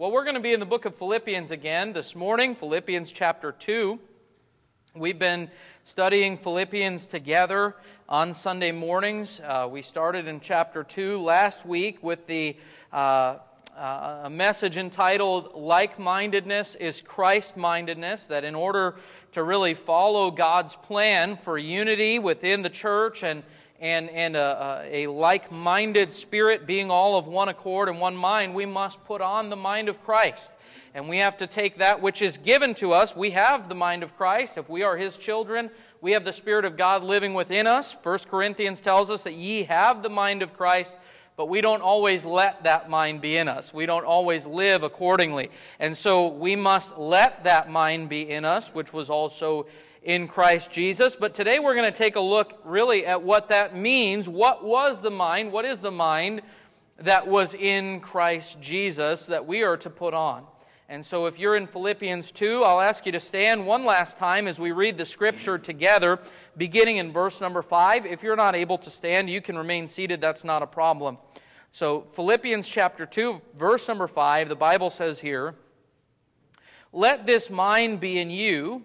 Well, we're going to be in the book of Philippians again this morning, Philippians chapter 2. We've been studying Philippians together on Sunday mornings. Uh, we started in chapter 2 last week with the uh, uh, a message entitled Like Mindedness is Christ Mindedness, that in order to really follow God's plan for unity within the church and and, and a, a like minded spirit, being all of one accord and one mind, we must put on the mind of Christ. And we have to take that which is given to us. We have the mind of Christ. If we are His children, we have the Spirit of God living within us. 1 Corinthians tells us that ye have the mind of Christ, but we don't always let that mind be in us. We don't always live accordingly. And so we must let that mind be in us, which was also in Christ Jesus. But today we're going to take a look really at what that means. What was the mind? What is the mind that was in Christ Jesus that we are to put on? And so if you're in Philippians 2, I'll ask you to stand one last time as we read the scripture together, beginning in verse number 5. If you're not able to stand, you can remain seated. That's not a problem. So, Philippians chapter 2, verse number 5, the Bible says here, Let this mind be in you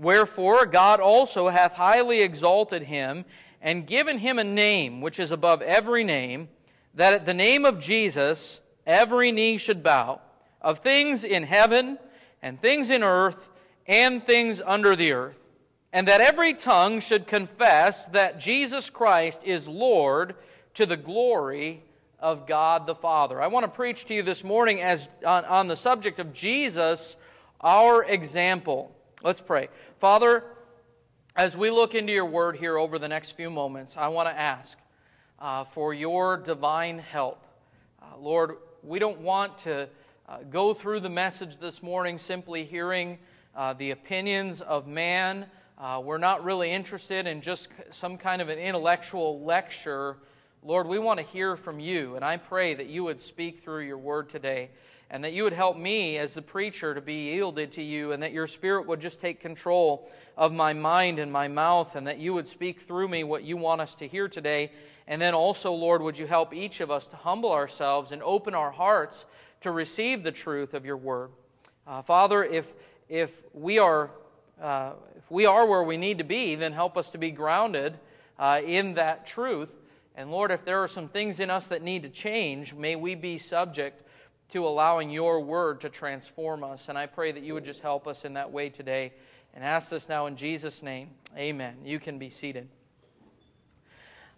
Wherefore God also hath highly exalted him and given him a name which is above every name, that at the name of Jesus every knee should bow, of things in heaven and things in earth and things under the earth, and that every tongue should confess that Jesus Christ is Lord to the glory of God the Father. I want to preach to you this morning as on, on the subject of Jesus, our example. Let's pray. Father, as we look into your word here over the next few moments, I want to ask uh, for your divine help. Uh, Lord, we don't want to uh, go through the message this morning simply hearing uh, the opinions of man. Uh, we're not really interested in just some kind of an intellectual lecture. Lord, we want to hear from you, and I pray that you would speak through your word today and that you would help me as the preacher to be yielded to you, and that your Spirit would just take control of my mind and my mouth, and that you would speak through me what you want us to hear today. And then also, Lord, would you help each of us to humble ourselves and open our hearts to receive the truth of your word. Uh, Father, if, if, we are, uh, if we are where we need to be, then help us to be grounded uh, in that truth. And Lord, if there are some things in us that need to change, may we be subject to allowing your word to transform us. And I pray that you would just help us in that way today. And ask this now in Jesus' name. Amen. You can be seated.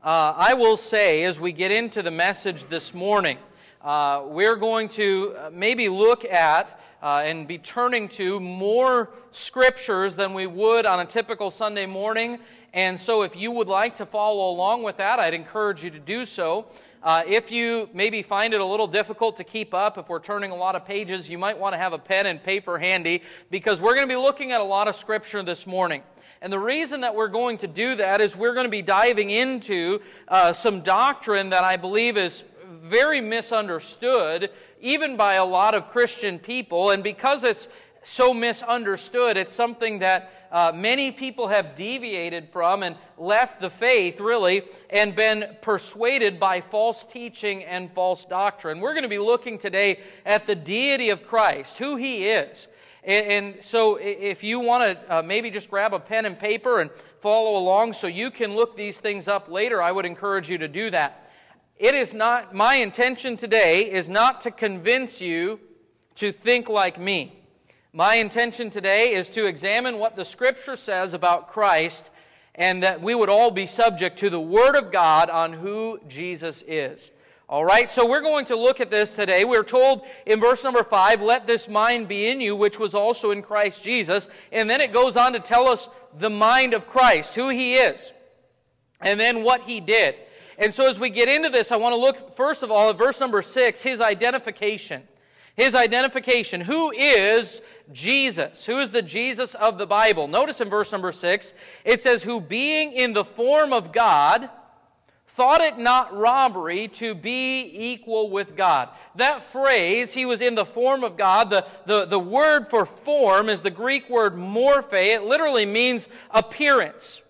Uh, I will say, as we get into the message this morning, uh, we're going to uh, maybe look at uh, and be turning to more scriptures than we would on a typical Sunday morning. And so, if you would like to follow along with that, I'd encourage you to do so. Uh, if you maybe find it a little difficult to keep up, if we're turning a lot of pages, you might want to have a pen and paper handy because we're going to be looking at a lot of scripture this morning. And the reason that we're going to do that is we're going to be diving into uh, some doctrine that I believe is very misunderstood, even by a lot of Christian people. And because it's so misunderstood, it's something that uh, many people have deviated from and left the faith, really, and been persuaded by false teaching and false doctrine. We're going to be looking today at the deity of Christ, who he is. And, and so, if you want to uh, maybe just grab a pen and paper and follow along so you can look these things up later, I would encourage you to do that. It is not, my intention today is not to convince you to think like me. My intention today is to examine what the Scripture says about Christ and that we would all be subject to the Word of God on who Jesus is. All right, so we're going to look at this today. We're told in verse number five, let this mind be in you, which was also in Christ Jesus. And then it goes on to tell us the mind of Christ, who he is, and then what he did. And so as we get into this, I want to look, first of all, at verse number six, his identification. His identification. Who is Jesus? Who is the Jesus of the Bible? Notice in verse number 6, it says, Who being in the form of God, thought it not robbery to be equal with God. That phrase, he was in the form of God, the, the, the word for form is the Greek word morphe. It literally means appearance.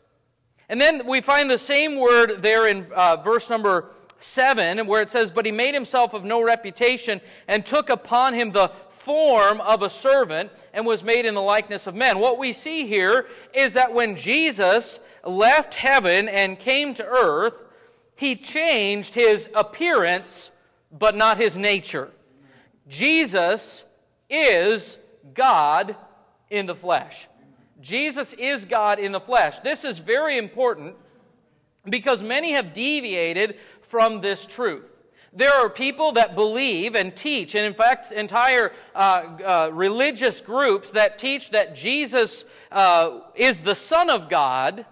And then we find the same word there in uh, verse number 7, where it says, But he made himself of no reputation and took upon him the form of a servant and was made in the likeness of men. What we see here is that when Jesus left heaven and came to earth, he changed his appearance, but not his nature. Jesus is God in the flesh. Jesus is God in the flesh. This is very important because many have deviated from this truth. There are people that believe and teach, and in fact, entire uh, uh, religious groups that teach that Jesus uh, is the Son of God,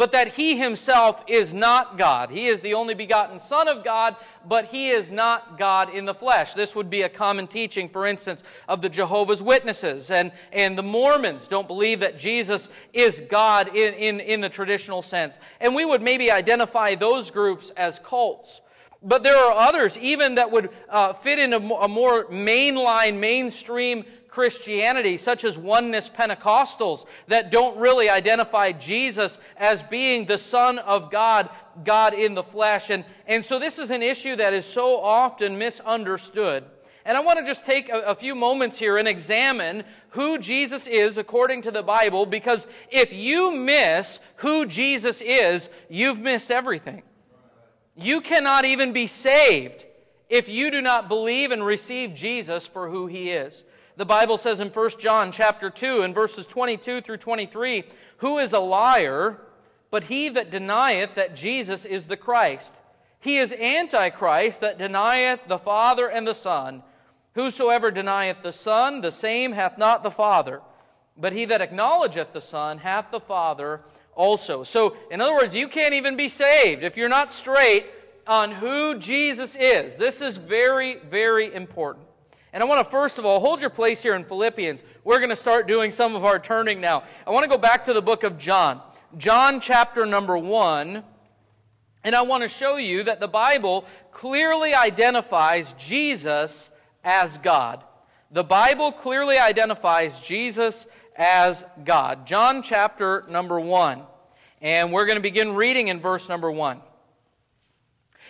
but that he himself is not God. He is the only begotten Son of God, but he is not God in the flesh. This would be a common teaching, for instance, of the Jehovah's Witnesses. And, and the Mormons don't believe that Jesus is God in, in, in the traditional sense. And we would maybe identify those groups as cults. But there are others, even that would uh, fit in a, a more mainline, mainstream Christianity, such as oneness Pentecostals, that don't really identify Jesus as being the Son of God, God in the flesh. And, and so this is an issue that is so often misunderstood. And I want to just take a, a, few moments here and examine who Jesus is according to the Bible, because if you miss who Jesus is, you've missed everything. You cannot even be saved if you do not believe and receive Jesus for who he is. The Bible says in 1 John chapter 2 in verses 22 through 23, who is a liar but he that denieth that Jesus is the Christ? He is antichrist that denieth the Father and the Son. Whosoever denieth the Son, the same hath not the Father. But he that acknowledgeth the Son hath the Father also. So, in other words, you can't even be saved if you're not straight on who Jesus is. This is very, very important. And I want to first of all hold your place here in Philippians. We're going to start doing some of our turning now. I want to go back to the book of John, John chapter number 1. And I want to show you that the Bible clearly identifies Jesus as God. The Bible clearly identifies Jesus as God. John chapter number 1. And we're going to begin reading in verse number 1.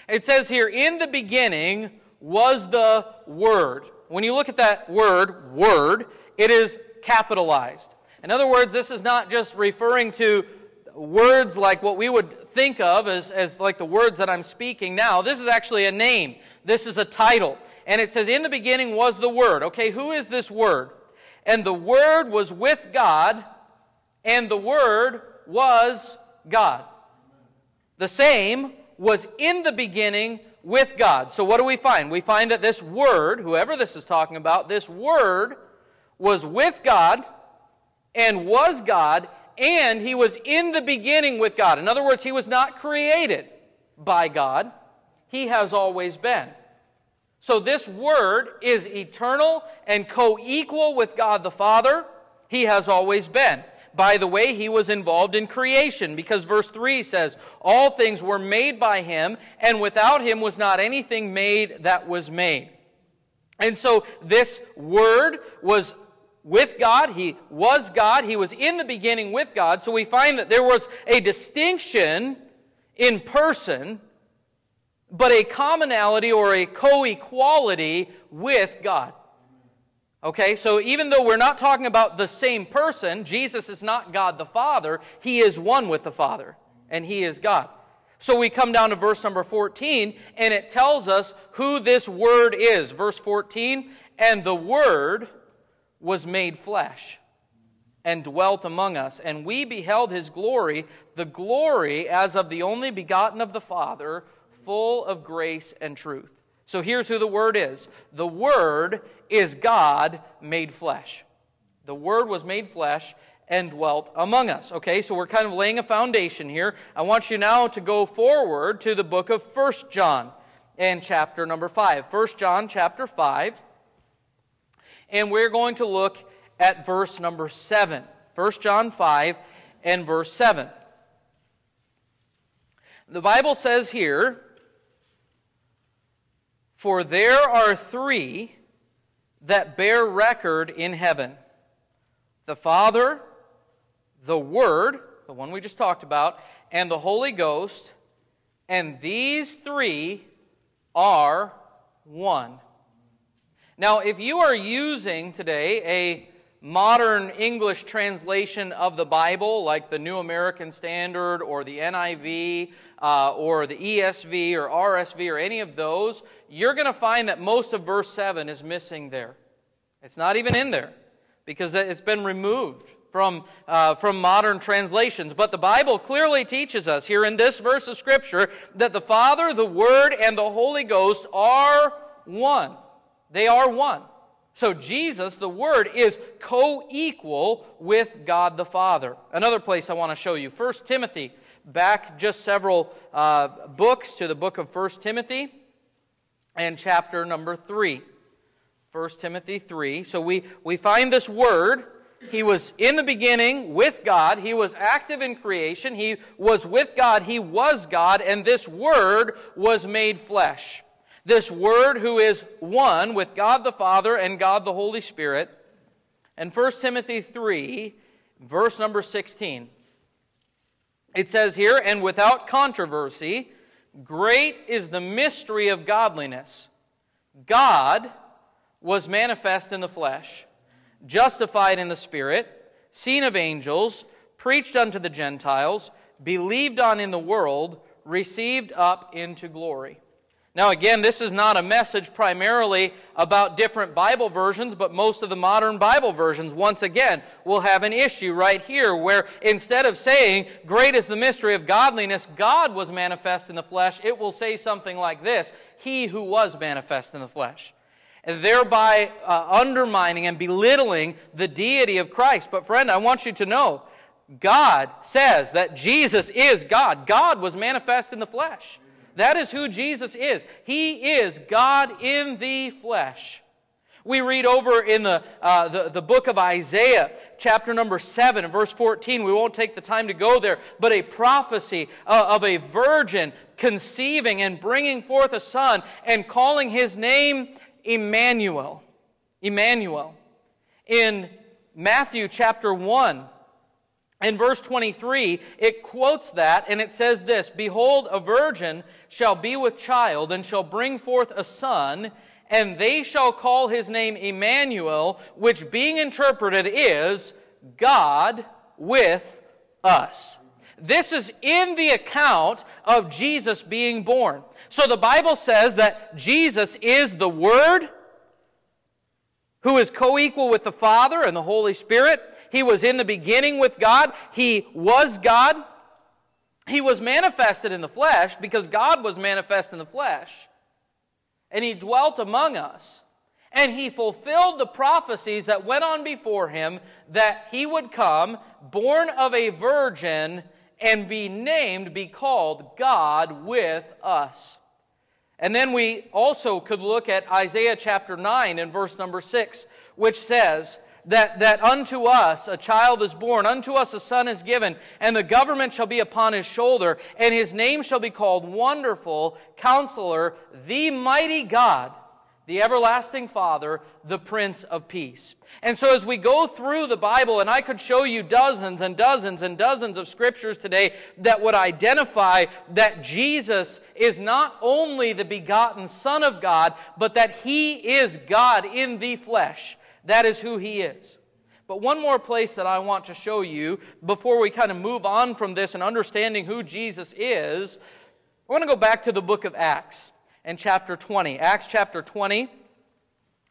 It says here, In the beginning was the Word when you look at that word, word, it is capitalized. In other words, this is not just referring to words like what we would think of as, as like the words that I'm speaking now. This is actually a name. This is a title. And it says, In the beginning was the Word. Okay, who is this Word? And the Word was with God, and the Word was God. The same was in the beginning with God. So what do we find? We find that this word, whoever this is talking about, this word was with God and was God, and he was in the beginning with God. In other words, he was not created by God, he has always been. So this word is eternal and co equal with God the Father. He has always been by the way, he was involved in creation because verse 3 says, All things were made by him, and without him was not anything made that was made. And so this word was with God. He was God. He was in the beginning with God. So we find that there was a distinction in person, but a commonality or a co equality with God. Okay, so even though we're not talking about the same person, Jesus is not God the Father, He is one with the Father, and He is God. So we come down to verse number 14, and it tells us who this Word is. Verse 14, and the Word was made flesh and dwelt among us, and we beheld His glory, the glory as of the only begotten of the Father, full of grace and truth. So here's who the Word is the Word is God made flesh. The Word was made flesh and dwelt among us. Okay, so we're kind of laying a foundation here. I want you now to go forward to the book of First John and chapter number 5. First John chapter 5. and we're going to look at verse number 7. 1 John 5 and verse 7. The Bible says here, For there are three that bear record in heaven the Father, the Word, the one we just talked about, and the Holy Ghost, and these three are one. Now, if you are using today a modern English translation of the Bible, like the New American Standard or the NIV uh, or the ESV or RSV or any of those, you're going to find that most of verse 7 is missing there. It's not even in there because it's been removed from, uh, from modern translations. But the Bible clearly teaches us here in this verse of Scripture that the Father, the Word, and the Holy Ghost are one. They are one. So Jesus, the Word, is co equal with God the Father. Another place I want to show you 1 Timothy, back just several uh, books to the book of 1 Timothy and chapter number 3. 1 Timothy 3. So we, we find this Word. He was in the beginning with God. He was active in creation. He was with God. He was God. And this Word was made flesh. This Word who is one with God the Father and God the Holy Spirit. And 1 Timothy 3, verse number 16. It says here, and without controversy, great is the mystery of godliness. God was manifest in the flesh, justified in the Spirit, seen of angels, preached unto the Gentiles, believed on in the world, received up into glory. Now, again, this is not a message primarily about different Bible versions, but most of the modern Bible versions, once again, will have an issue right here where instead of saying, Great is the mystery of godliness, God was manifest in the flesh, it will say something like this He who was manifest in the flesh. And thereby uh, undermining and belittling the deity of Christ. But, friend, I want you to know God says that Jesus is God. God was manifest in the flesh. That is who Jesus is. He is God in the flesh. We read over in the, uh, the, the, book of Isaiah, chapter number 7, verse 14. We won't take the time to go there, but a prophecy uh, of a virgin conceiving and bringing forth a son and calling his name Emmanuel. Emmanuel. In Matthew chapter 1, in verse 23, it quotes that and it says this Behold, a virgin shall be with child and shall bring forth a son, and they shall call his name Emmanuel, which being interpreted is God with us. This is in the account of Jesus being born. So the Bible says that Jesus is the Word who is co equal with the Father and the Holy Spirit. He was in the beginning with God. He was God. He was manifested in the flesh because God was manifest in the flesh. And He dwelt among us. And He fulfilled the prophecies that went on before Him that He would come, born of a virgin, and be named, be called God with us. And then we also could look at Isaiah chapter 9 and verse number 6, which says, that, that unto us a child is born, unto us a son is given, and the government shall be upon his shoulder, and his name shall be called Wonderful, Counselor, the Mighty God, the Everlasting Father, the Prince of Peace. And so, as we go through the Bible, and I could show you dozens and dozens and dozens of scriptures today that would identify that Jesus is not only the begotten Son of God, but that He is God in the flesh. That is who he is. But one more place that I want to show you before we kind of move on from this and understanding who Jesus is, I want to go back to the book of Acts and chapter 20. Acts chapter 20,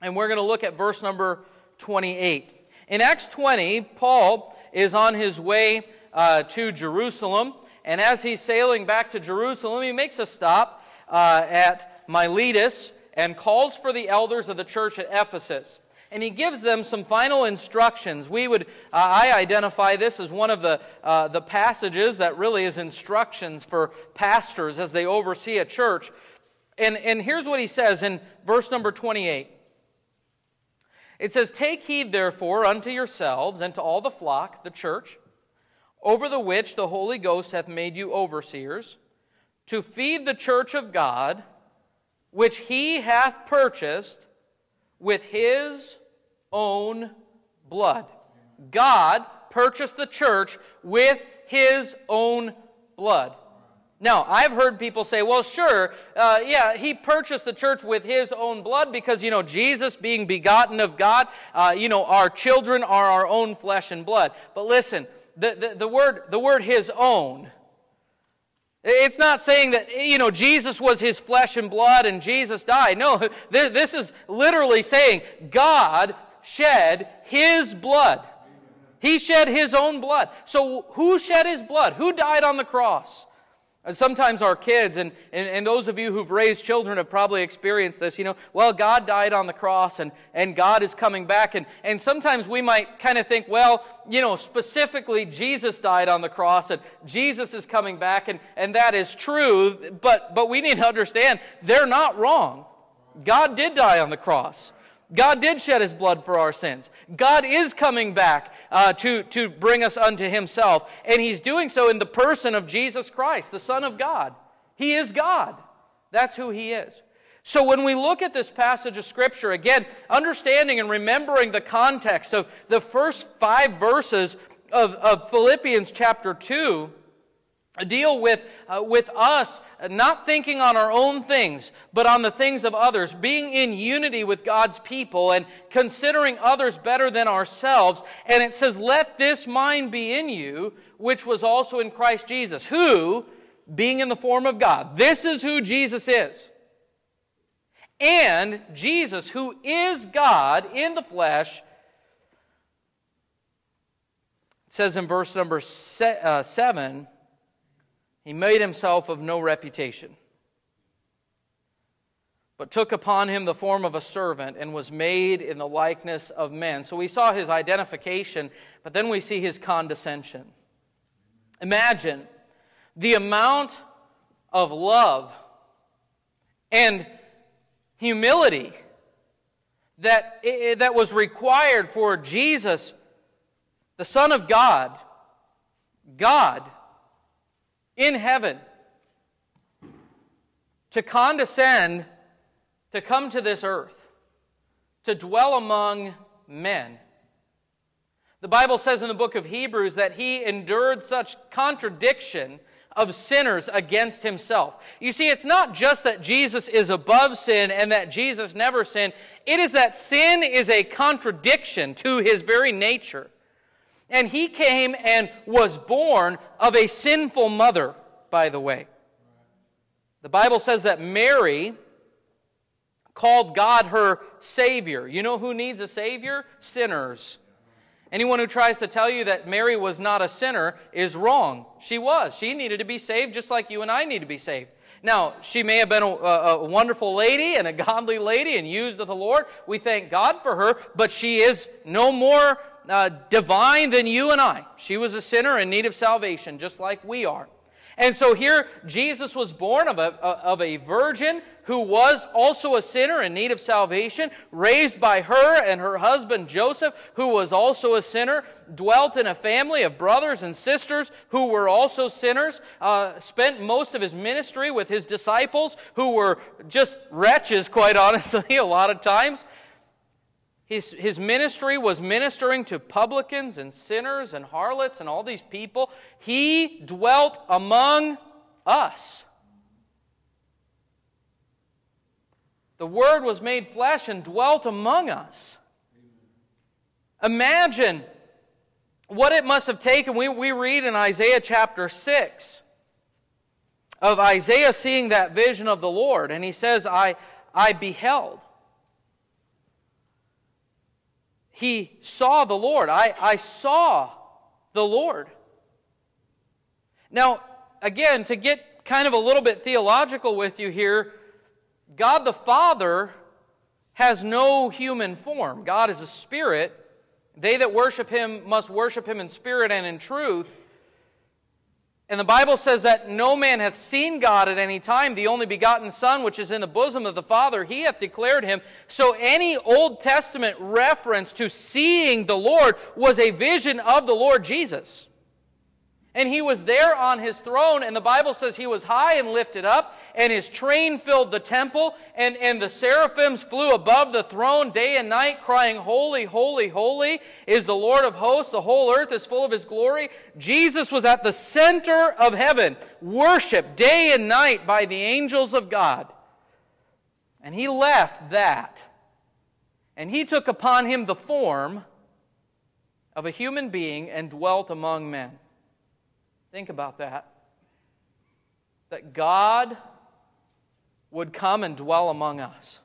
and we're going to look at verse number 28. In Acts 20, Paul is on his way uh, to Jerusalem, and as he's sailing back to Jerusalem, he makes a stop uh, at Miletus and calls for the elders of the church at Ephesus and he gives them some final instructions. We would, uh, I identify this as one of the, uh, the passages that really is instructions for pastors as they oversee a church. And, and here's what he says in verse number 28. It says, Take heed, therefore, unto yourselves and to all the flock, the church, over the which the Holy Ghost hath made you overseers, to feed the church of God, which he hath purchased with his own blood. God purchased the church with his own blood. Now, I've heard people say, well, sure, uh, yeah, he purchased the church with his own blood because, you know, Jesus being begotten of God, uh, you know, our children are our own flesh and blood. But listen, the, the, the, word, the word his own, it's not saying that, you know, Jesus was his flesh and blood and Jesus died. No, this is literally saying God shed his blood. He shed his own blood. So who shed his blood? Who died on the cross? And sometimes our kids, and, and, and, those of you who've raised children have probably experienced this, you know, well, God died on the cross and, and God is coming back. And, and sometimes we might kind of think, well, you know, specifically Jesus died on the cross and Jesus is coming back, and, and that is true, but, but we need to understand they're not wrong. God did die on the cross. God did shed his blood for our sins. God is coming back uh, to, to bring us unto himself, and he's doing so in the person of Jesus Christ, the Son of God. He is God. That's who he is. So when we look at this passage of Scripture, again, understanding and remembering the context of the first five verses of, of Philippians chapter 2, deal with, uh, with us not thinking on our own things, but on the things of others, being in unity with God's people and considering others better than ourselves. And it says, Let this mind be in you, which was also in Christ Jesus, who, being in the form of God, this is who Jesus is. And Jesus, who is God in the flesh, it says in verse number uh, 7 he made himself of no reputation, but took upon him the form of a servant and was made in the likeness of men. So we saw his identification, but then we see his condescension. Imagine the amount of love and humility that, that was required for Jesus, the Son of God, God in heaven to condescend to come to this earth, to dwell among men. The Bible says in the book of Hebrews that he endured such contradiction of sinners against himself. You see, it's not just that Jesus is above sin and that Jesus never sinned, it is that sin is a contradiction to his very nature. And he came and was born of a sinful mother, by the way. The Bible says that Mary called God her Savior. You know who needs a Savior? Sinners. Anyone who tries to tell you that Mary was not a sinner is wrong. She was. She needed to be saved just like you and I need to be saved. Now, she may have been a, a, wonderful lady and a godly lady and used of the Lord. We thank God for her, but she is no more uh, divine than you and I. She was a sinner in need of salvation, just like we are. And so here, Jesus was born of a, of a virgin who was also a sinner in need of salvation, raised by her and her husband Joseph, who was also a sinner, dwelt in a family of brothers and sisters who were also sinners, uh, spent most of his ministry with his disciples, who were just wretches, quite honestly, a lot of times. His, his ministry was ministering to publicans and sinners and harlots and all these people. He dwelt among us. The Word was made flesh and dwelt among us. Imagine what it must have taken. We, we read in Isaiah chapter 6 of Isaiah seeing that vision of the Lord, and he says, I, I beheld. He saw the Lord. I, I saw the Lord. Now, again, to get kind of a little bit theological with you here, God the Father has no human form. God is a spirit. They that worship him must worship him in spirit and in truth. And the Bible says that no man hath seen God at any time. The only begotten Son, which is in the bosom of the Father, he hath declared him. So any Old Testament reference to seeing the Lord was a vision of the Lord Jesus. And he was there on his throne, and the Bible says he was high and lifted up, and his train filled the temple, and, and the seraphims flew above the throne day and night, crying, Holy, holy, holy is the Lord of hosts. The whole earth is full of his glory. Jesus was at the center of heaven, worshiped day and night by the angels of God. And he left that, and he took upon him the form of a human being and dwelt among men. Think about that. That God would come and dwell among us.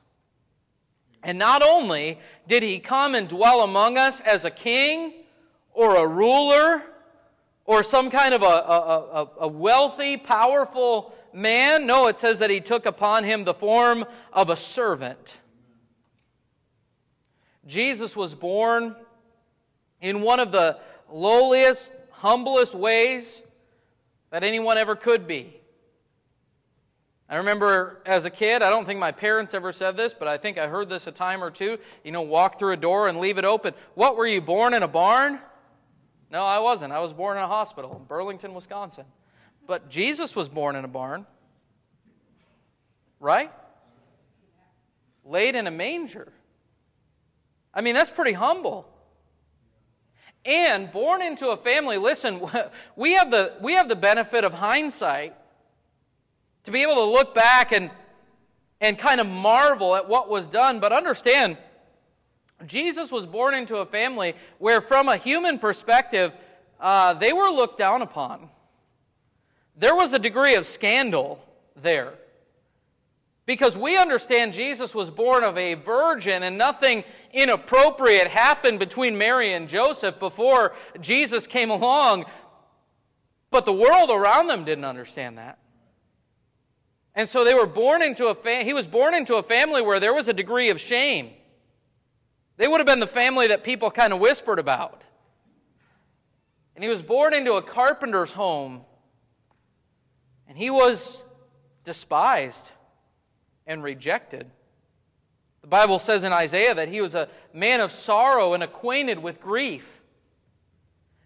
And not only did he come and dwell among us as a king or a ruler or some kind of a, a, a, wealthy, powerful man. No, it says that he took upon him the form of a servant. Jesus was born in one of the lowliest, humblest ways that anyone ever could be. I remember as a kid, I don't think my parents ever said this, but I think I heard this a time or two. You know, walk through a door and leave it open. What, were you born in a barn? No, I wasn't. I was born in a hospital in Burlington, Wisconsin. But Jesus was born in a barn, right? Laid in a manger. I mean, that's pretty humble and born into a family listen we have the we have the benefit of hindsight to be able to look back and and kind of marvel at what was done. But understand jesus was born into a family where from a human perspective uh, they were looked down upon. There was a degree of scandal there because we understand Jesus was born of a virgin and nothing inappropriate happened between Mary and Joseph before Jesus came along. But the world around them didn't understand that. And so they were born into a he was born into a family where there was a degree of shame. They would have been the family that people kind of whispered about. And he was born into a carpenter's home. And he was despised and rejected. The Bible says in Isaiah that he was a man of sorrow and acquainted with grief.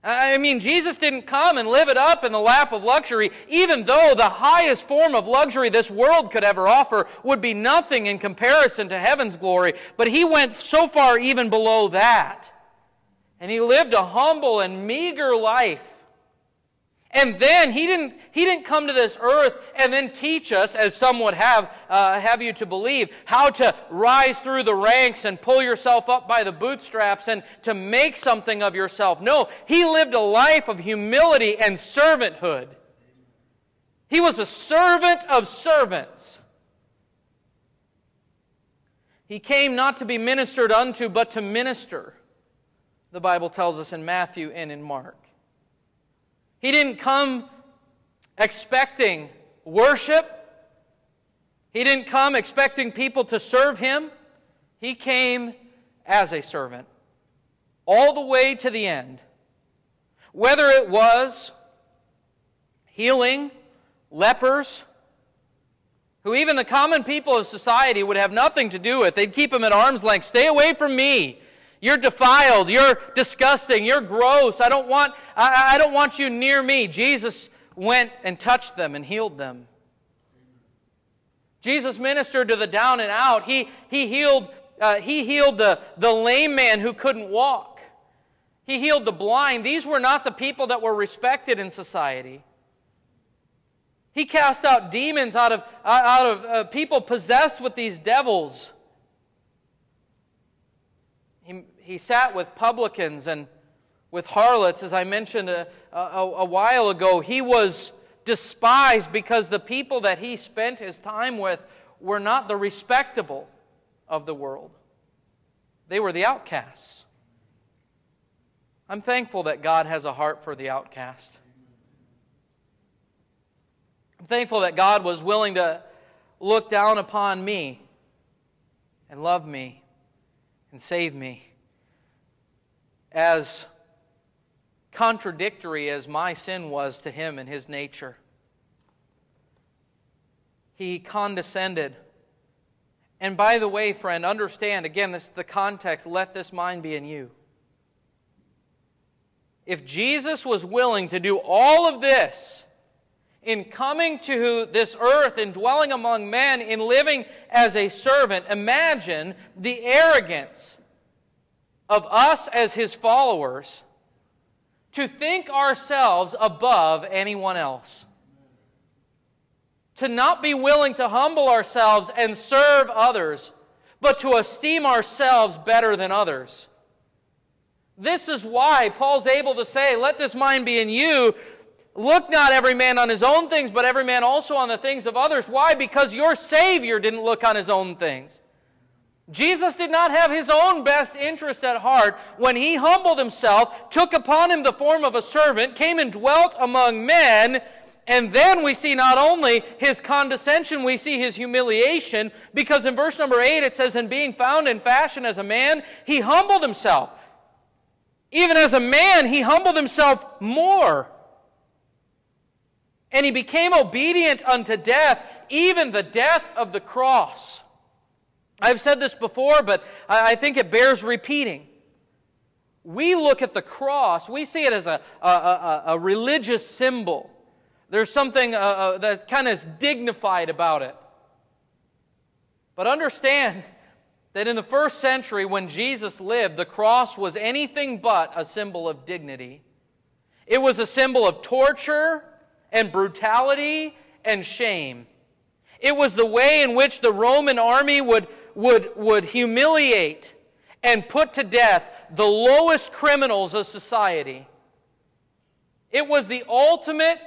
I mean, Jesus didn't come and live it up in the lap of luxury, even though the highest form of luxury this world could ever offer would be nothing in comparison to heaven's glory. But he went so far even below that. And he lived a humble and meager life and then he didn't, he didn't come to this earth and then teach us, as some would have, uh, have you to believe, how to rise through the ranks and pull yourself up by the bootstraps and to make something of yourself. No, he lived a life of humility and servanthood. He was a servant of servants. He came not to be ministered unto, but to minister, the Bible tells us in Matthew and in Mark. He didn't come expecting worship. He didn't come expecting people to serve him. He came as a servant, all the way to the end. Whether it was healing lepers, who even the common people of society would have nothing to do with, they'd keep him at arm's length. Stay away from me. You're defiled. You're disgusting. You're gross. I don't want, I, I don't want you near me. Jesus went and touched them and healed them. Jesus ministered to the down and out. He, he healed, uh, he healed the, the lame man who couldn't walk. He healed the blind. These were not the people that were respected in society. He cast out demons out of, out of uh, people possessed with these devils. He, sat with publicans and with harlots, as I mentioned a, a, a while ago. He was despised because the people that he spent his time with were not the respectable of the world, they were the outcasts. I'm thankful that God has a heart for the outcast. I'm thankful that God was willing to look down upon me and love me and save me as contradictory as my sin was to him and his nature. He condescended. And by the way, friend, understand again, this is the context. Let this mind be in you. If Jesus was willing to do all of this in coming to this earth and dwelling among men, in living as a servant, imagine the arrogance of us as his followers to think ourselves above anyone else. To not be willing to humble ourselves and serve others, but to esteem ourselves better than others. This is why Paul's able to say, Let this mind be in you. Look not every man on his own things, but every man also on the things of others. Why? Because your Savior didn't look on his own things. Jesus did not have his own best interest at heart when he humbled himself, took upon him the form of a servant, came and dwelt among men. And then we see not only his condescension, we see his humiliation, because in verse number 8 it says, And being found in fashion as a man, he humbled himself. Even as a man, he humbled himself more. And he became obedient unto death, even the death of the cross. I've said this before, but I think it bears repeating. We look at the cross, we see it as a, a, a, a religious symbol. There's something uh, uh, that kind of is dignified about it. But understand that in the first century, when Jesus lived, the cross was anything but a symbol of dignity. It was a symbol of torture and brutality and shame. It was the way in which the Roman army would would, would humiliate and put to death the lowest criminals of society. It was the ultimate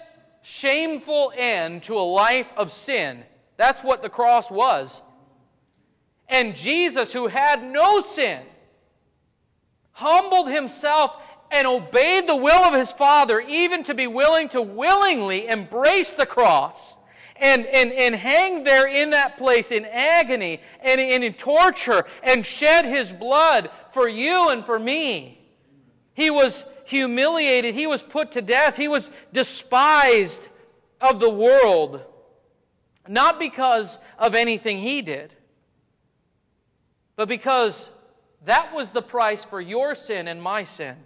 shameful end to a life of sin. That's what the cross was. And Jesus, who had no sin, humbled himself and obeyed the will of his Father, even to be willing to willingly embrace the cross and, and, and hang there in that place in agony and, and in torture and shed his blood for you and for me. He was humiliated. He was put to death. He was despised of the world. Not because of anything he did, but because that was the price for your sin and my sin.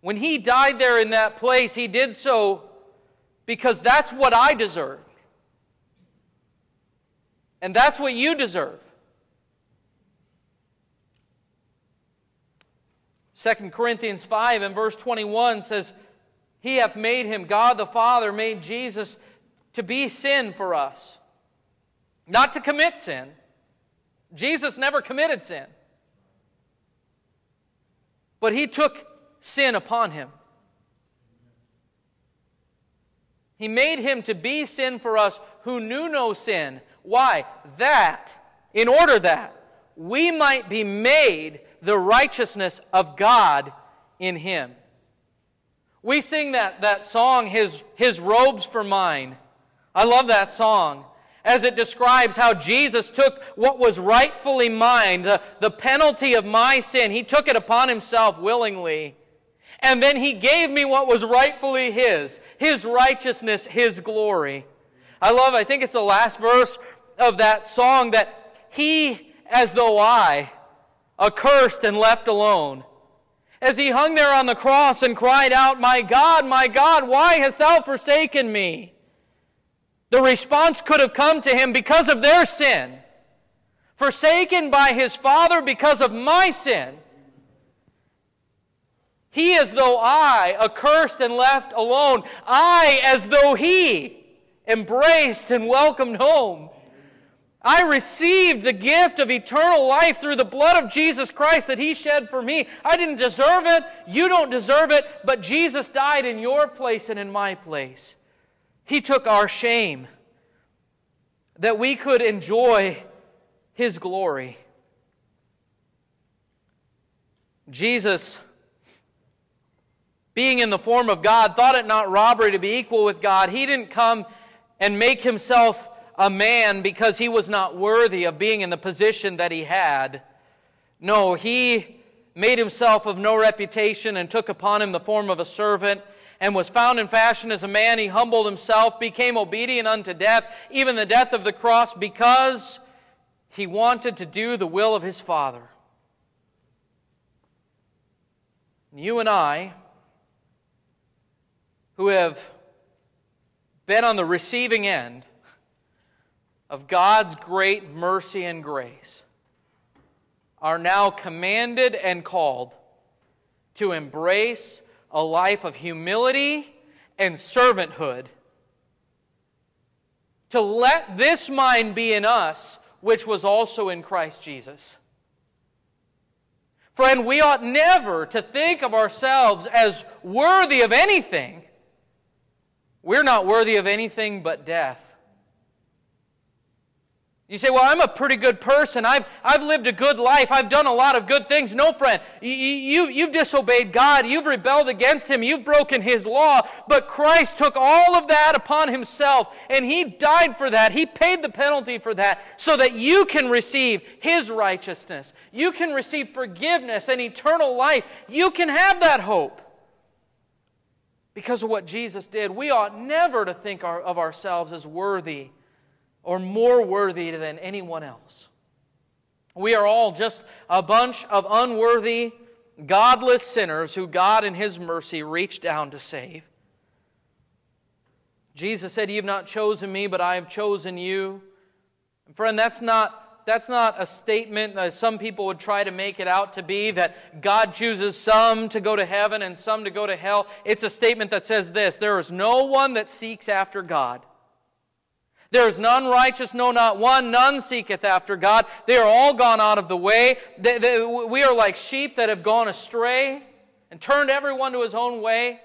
When he died there in that place, he did so because that's what I deserve. And that's what you deserve. 2 Corinthians 5 and verse 21 says, He hath made him, God the Father made Jesus to be sin for us, not to commit sin. Jesus never committed sin. But he took sin upon him. He made him to be sin for us who knew no sin. Why? That, in order that we might be made the righteousness of God in him. We sing that, that song, his, his Robes for Mine. I love that song as it describes how Jesus took what was rightfully mine, the, the penalty of my sin. He took it upon himself willingly. And then he gave me what was rightfully his his righteousness, his glory. I love, I think it's the last verse of that song that he, as though I, accursed and left alone, as he hung there on the cross and cried out, My God, my God, why hast thou forsaken me? The response could have come to him because of their sin. Forsaken by his Father because of my sin. He as though I, accursed and left alone, I as though he, embraced and welcomed home. I received the gift of eternal life through the blood of Jesus Christ that He shed for me. I didn't deserve it. You don't deserve it. But Jesus died in your place and in my place. He took our shame that we could enjoy His glory. Jesus being in the form of God, thought it not robbery to be equal with God. He didn't come and make himself a man because he was not worthy of being in the position that he had. No, he made himself of no reputation, and took upon him the form of a servant, and was found in fashion as a man, he humbled himself, became obedient unto death, even the death of the cross, because he wanted to do the will of his Father. You and I, who have been on the receiving end of God's great mercy and grace, are now commanded and called to embrace a life of humility and servanthood. To let this mind be in us, which was also in Christ Jesus. Friend, we ought never to think of ourselves as worthy of anything. We're not worthy of anything but death. You say, Well, I'm a pretty good person. I've, I've lived a good life. I've done a lot of good things. No, friend. You, you, you've disobeyed God. You've rebelled against Him. You've broken His law. But Christ took all of that upon Himself, and He died for that. He paid the penalty for that so that you can receive His righteousness. You can receive forgiveness and eternal life. You can have that hope because of what Jesus did. We ought never to think of ourselves as worthy or more worthy than anyone else. We are all just a bunch of unworthy, godless sinners who God, in His mercy, reached down to save. Jesus said, You have not chosen me, but I have chosen you. And friend, that's not, that's not a statement that some people would try to make it out to be that God chooses some to go to heaven and some to go to hell. It's a statement that says this There is no one that seeks after God. There is none righteous, no, not one. None seeketh after God. They are all gone out of the way. They, they, we are like sheep that have gone astray and turned everyone to his own way.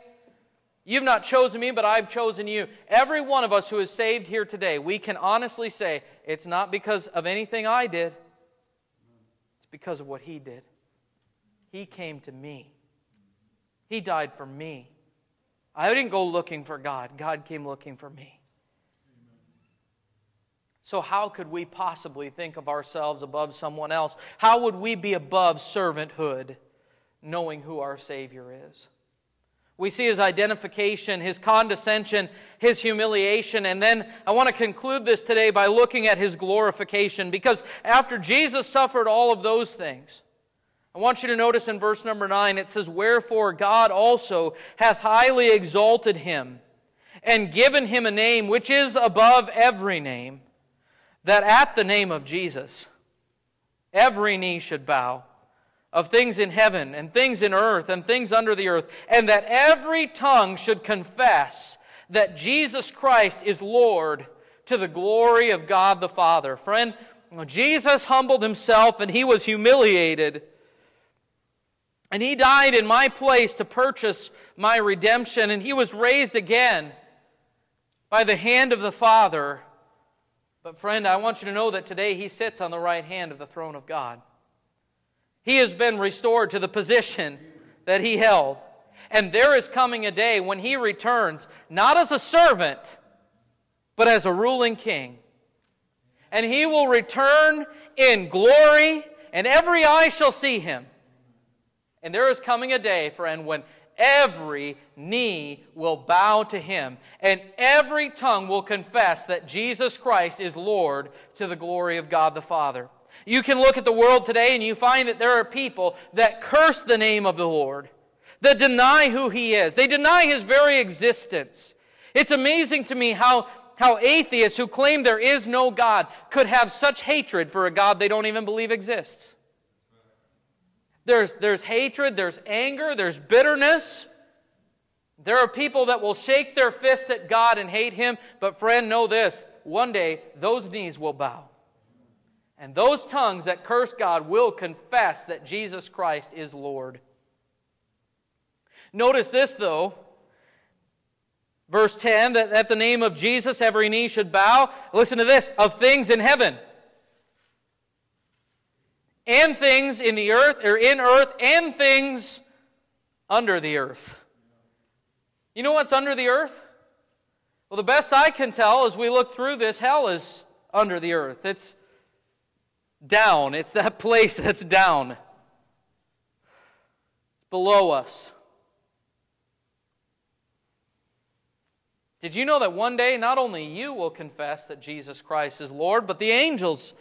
You've not chosen me, but I've chosen you. Every one of us who is saved here today, we can honestly say it's not because of anything I did, it's because of what he did. He came to me, he died for me. I didn't go looking for God, God came looking for me. So, how could we possibly think of ourselves above someone else? How would we be above servanthood, knowing who our Savior is? We see his identification, his condescension, his humiliation, and then I want to conclude this today by looking at his glorification because after Jesus suffered all of those things, I want you to notice in verse number 9 it says, Wherefore God also hath highly exalted him and given him a name which is above every name that at the name of Jesus, every knee should bow of things in heaven and things in earth and things under the earth, and that every tongue should confess that Jesus Christ is Lord to the glory of God the Father. Friend, Jesus humbled himself and he was humiliated. And he died in my place to purchase my redemption, and he was raised again by the hand of the Father but, friend, I want you to know that today he sits on the right hand of the throne of God. He has been restored to the position that he held. And there is coming a day when he returns, not as a servant, but as a ruling king. And he will return in glory, and every eye shall see him. And there is coming a day, friend, when every knee will bow to him, and every tongue will confess that Jesus Christ is Lord to the glory of God the Father. You can look at the world today and you find that there are people that curse the name of the Lord, that deny who he is, they deny his very existence. It's amazing to me how, how atheists who claim there is no God could have such hatred for a God they don't even believe exists. There's, there's hatred, there's anger, there's bitterness. There are people that will shake their fist at God and hate Him, but friend, know this one day those knees will bow. And those tongues that curse God will confess that Jesus Christ is Lord. Notice this, though. Verse 10 that at the name of Jesus every knee should bow. Listen to this of things in heaven and things in the earth, or in earth, and things under the earth. You know what's under the earth? Well, the best I can tell as we look through this, hell is under the earth. It's down, it's that place that's down. It's below us. Did you know that one day not only you will confess that Jesus Christ is Lord, but the angels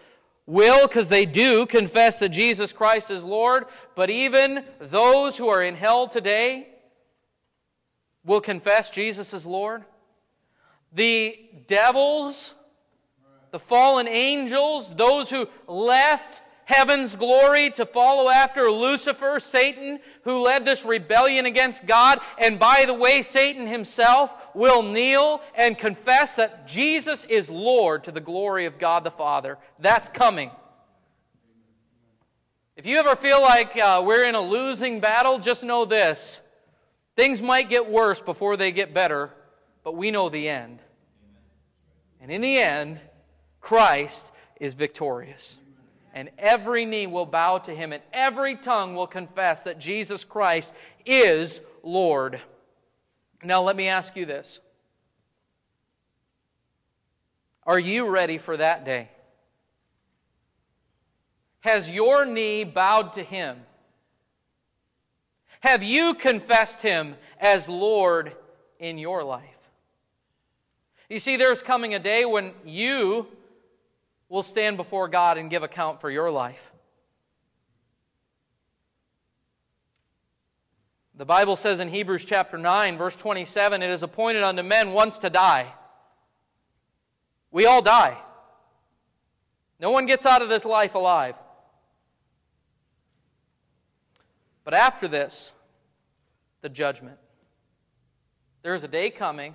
will, because they do, confess that Jesus Christ is Lord, but even those who are in hell today will confess Jesus is Lord? The devils, the fallen angels, those who left heaven's glory to follow after Lucifer, Satan, who led this rebellion against God. And by the way, Satan himself will kneel and confess that Jesus is Lord to the glory of God the Father. That's coming. If you ever feel like uh, we're in a losing battle, just know this. Things might get worse before they get better, but we know the end. And in the end, Christ is victorious and every knee will bow to him, and every tongue will confess that Jesus Christ is Lord. Now, let me ask you this Are you ready for that day? Has your knee bowed to him? Have you confessed him as Lord in your life? You see, there's coming a day when you will stand before God and give account for your life. The Bible says in Hebrews chapter 9, verse 27, it is appointed unto men once to die. We all die. No one gets out of this life alive. But after this, the judgment. There is a day coming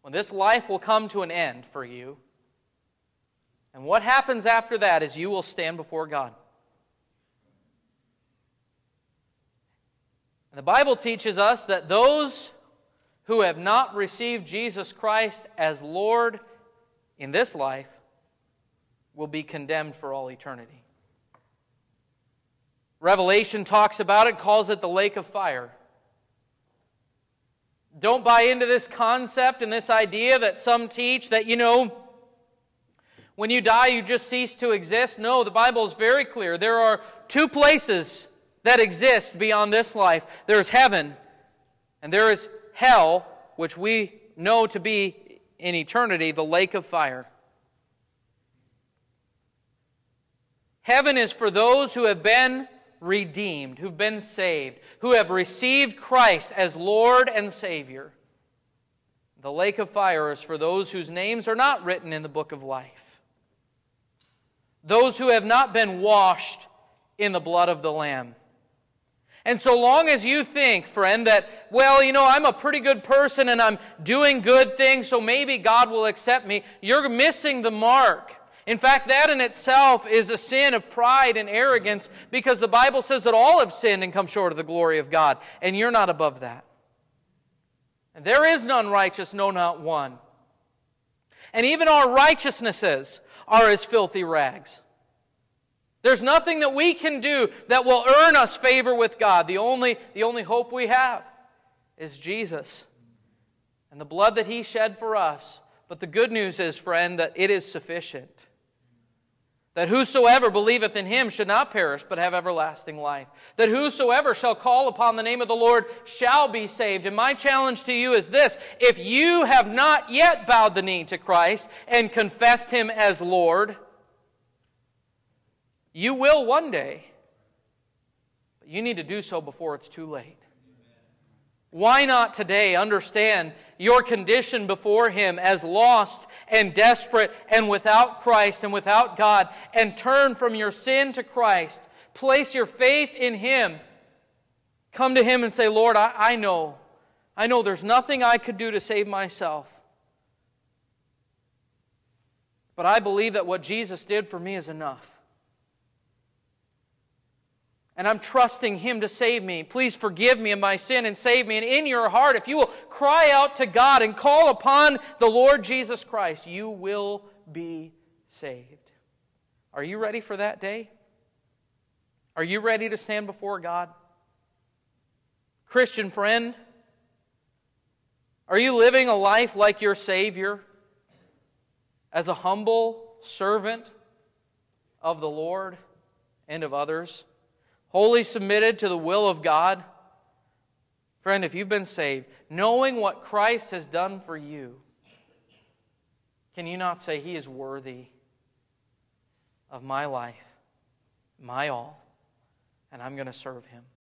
when this life will come to an end for you and what happens after that is you will stand before God. And the Bible teaches us that those who have not received Jesus Christ as Lord in this life will be condemned for all eternity. Revelation talks about it, calls it the lake of fire. Don't buy into this concept and this idea that some teach that, you know, when you die, you just cease to exist. No, the Bible is very clear. There are two places that exist beyond this life there's heaven, and there is hell, which we know to be in eternity the lake of fire. Heaven is for those who have been redeemed, who've been saved, who have received Christ as Lord and Savior. The lake of fire is for those whose names are not written in the book of life those who have not been washed in the blood of the Lamb. And so long as you think, friend, that, well, you know, I'm a pretty good person and I'm doing good things, so maybe God will accept me, you're missing the mark. In fact, that in itself is a sin of pride and arrogance because the Bible says that all have sinned and come short of the glory of God, and you're not above that. And there is none righteous, no, not one. And even our righteousnesses, are as filthy rags. There's nothing that we can do that will earn us favor with God. The only, the only hope we have is Jesus and the blood that He shed for us. But the good news is, friend, that it is sufficient that whosoever believeth in him should not perish, but have everlasting life. That whosoever shall call upon the name of the Lord shall be saved. And my challenge to you is this if you have not yet bowed the knee to Christ and confessed him as Lord, you will one day. But you need to do so before it's too late. Why not today understand your condition before Him as lost and desperate and without Christ and without God and turn from your sin to Christ? Place your faith in Him. Come to Him and say, Lord, I, I know. I know there's nothing I could do to save myself. But I believe that what Jesus did for me is enough and I'm trusting Him to save me. Please forgive me of my sin and save me. And in your heart, if you will cry out to God and call upon the Lord Jesus Christ, you will be saved. Are you ready for that day? Are you ready to stand before God? Christian friend, are you living a life like your Savior as a humble servant of the Lord and of others? Wholly submitted to the will of God? Friend, if you've been saved, knowing what Christ has done for you, can you not say, He is worthy of my life, my all, and I'm going to serve Him?